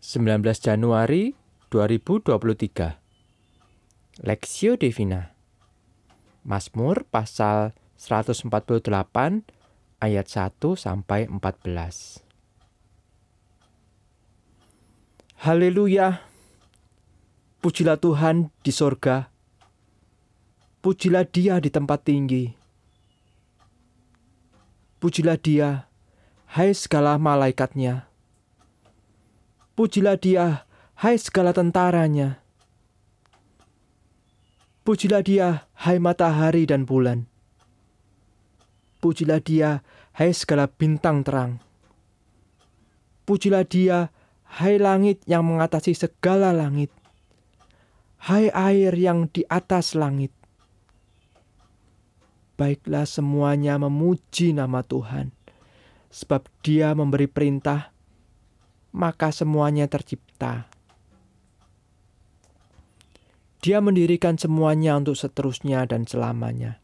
19 Januari 2023 Lexio Divina Mazmur pasal 148 ayat 1 sampai 14 Haleluya. Pujilah Tuhan di sorga. Pujilah dia di tempat tinggi. Pujilah dia, hai segala malaikatnya Pujilah dia, hai segala tentaranya. Pujilah dia, hai matahari dan bulan. Pujilah dia, hai segala bintang terang. Pujilah dia, hai langit yang mengatasi segala langit. Hai air yang di atas langit. Baiklah semuanya memuji nama Tuhan, sebab dia memberi perintah maka semuanya tercipta. Dia mendirikan semuanya untuk seterusnya dan selamanya,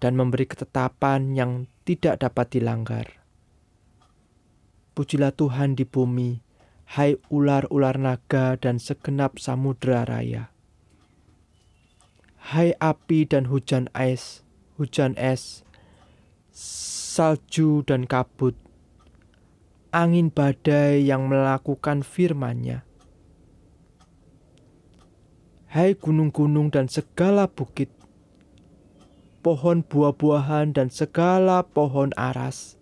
dan memberi ketetapan yang tidak dapat dilanggar. Pujilah Tuhan di bumi, hai ular-ular naga dan segenap samudera raya. Hai api dan hujan es, hujan es, salju dan kabut, angin badai yang melakukan firman-Nya. Hai gunung-gunung dan segala bukit, pohon buah-buahan dan segala pohon aras.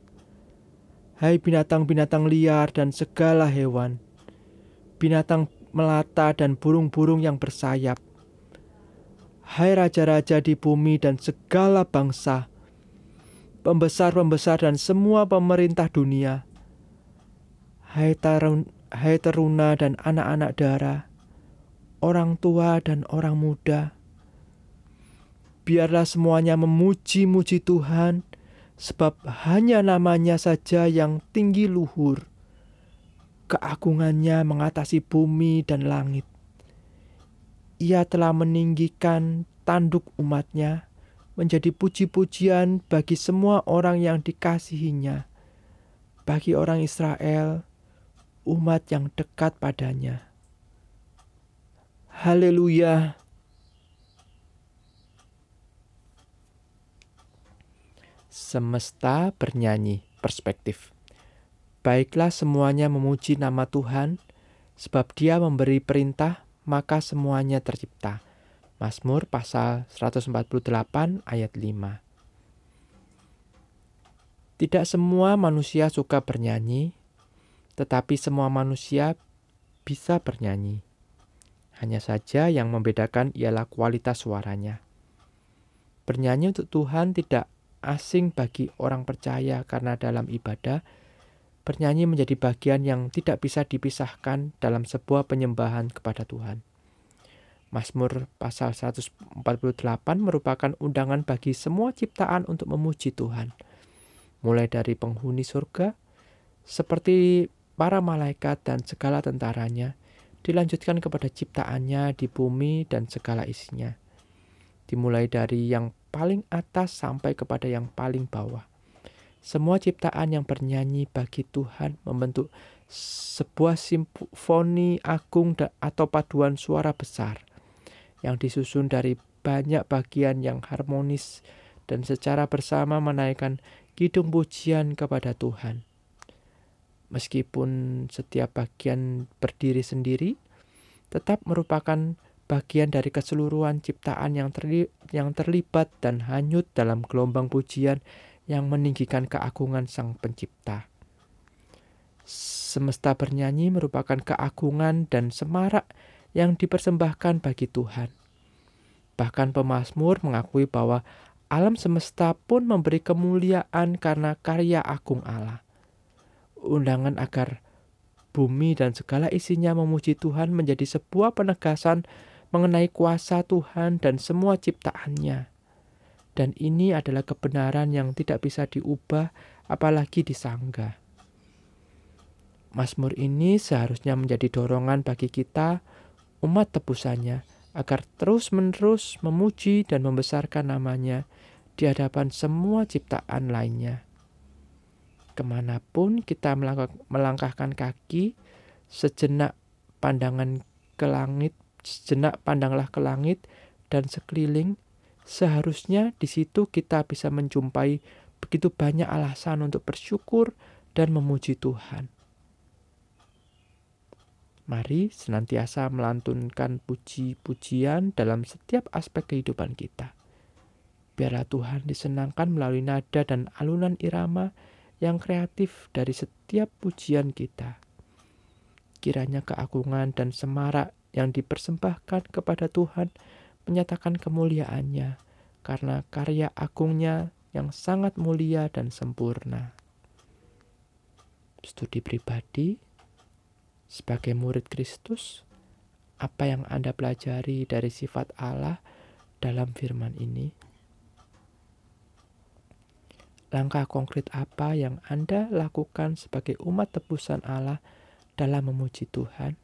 Hai binatang-binatang liar dan segala hewan, binatang melata dan burung-burung yang bersayap. Hai raja-raja di bumi dan segala bangsa, pembesar-pembesar dan semua pemerintah dunia, Hai, tarun, teruna dan anak-anak darah, orang tua dan orang muda, biarlah semuanya memuji-muji Tuhan, sebab hanya namanya saja yang tinggi luhur. Keagungannya mengatasi bumi dan langit. Ia telah meninggikan tanduk umatnya menjadi puji-pujian bagi semua orang yang dikasihinya. Bagi orang Israel, umat yang dekat padanya. Haleluya! Semesta bernyanyi perspektif. Baiklah semuanya memuji nama Tuhan, sebab Dia memberi perintah, maka semuanya tercipta. Mazmur pasal 148 ayat 5. Tidak semua manusia suka bernyanyi, tetapi semua manusia bisa bernyanyi. Hanya saja yang membedakan ialah kualitas suaranya. Bernyanyi untuk Tuhan tidak asing bagi orang percaya karena dalam ibadah, bernyanyi menjadi bagian yang tidak bisa dipisahkan dalam sebuah penyembahan kepada Tuhan. Mazmur pasal 148 merupakan undangan bagi semua ciptaan untuk memuji Tuhan. Mulai dari penghuni surga, seperti para malaikat dan segala tentaranya, dilanjutkan kepada ciptaannya di bumi dan segala isinya. Dimulai dari yang paling atas sampai kepada yang paling bawah. Semua ciptaan yang bernyanyi bagi Tuhan membentuk sebuah simfoni agung atau paduan suara besar yang disusun dari banyak bagian yang harmonis dan secara bersama menaikkan kidung pujian kepada Tuhan. Meskipun setiap bagian berdiri sendiri, tetap merupakan bagian dari keseluruhan ciptaan yang, terli yang terlibat dan hanyut dalam gelombang pujian yang meninggikan keagungan Sang Pencipta. Semesta bernyanyi merupakan keagungan dan semarak yang dipersembahkan bagi Tuhan. Bahkan pemazmur mengakui bahwa alam semesta pun memberi kemuliaan karena karya agung Allah undangan agar bumi dan segala isinya memuji Tuhan menjadi sebuah penegasan mengenai kuasa Tuhan dan semua ciptaannya. Dan ini adalah kebenaran yang tidak bisa diubah apalagi disanggah. Mazmur ini seharusnya menjadi dorongan bagi kita umat tebusannya agar terus-menerus memuji dan membesarkan namanya di hadapan semua ciptaan lainnya ke mana pun kita melangkahkan kaki, sejenak pandangan ke langit, sejenak pandanglah ke langit dan sekeliling, seharusnya di situ kita bisa menjumpai begitu banyak alasan untuk bersyukur dan memuji Tuhan. Mari senantiasa melantunkan puji-pujian dalam setiap aspek kehidupan kita. Biarlah Tuhan disenangkan melalui nada dan alunan irama yang kreatif dari setiap pujian kita. Kiranya keagungan dan semarak yang dipersembahkan kepada Tuhan menyatakan kemuliaannya karena karya agungnya yang sangat mulia dan sempurna. Studi pribadi sebagai murid Kristus, apa yang Anda pelajari dari sifat Allah dalam firman ini? Langkah konkret apa yang Anda lakukan sebagai umat tebusan Allah dalam memuji Tuhan?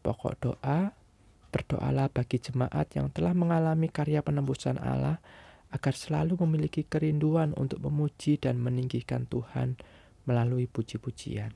Pokok doa, berdoalah bagi jemaat yang telah mengalami karya penembusan Allah agar selalu memiliki kerinduan untuk memuji dan meninggikan Tuhan melalui puji-pujian.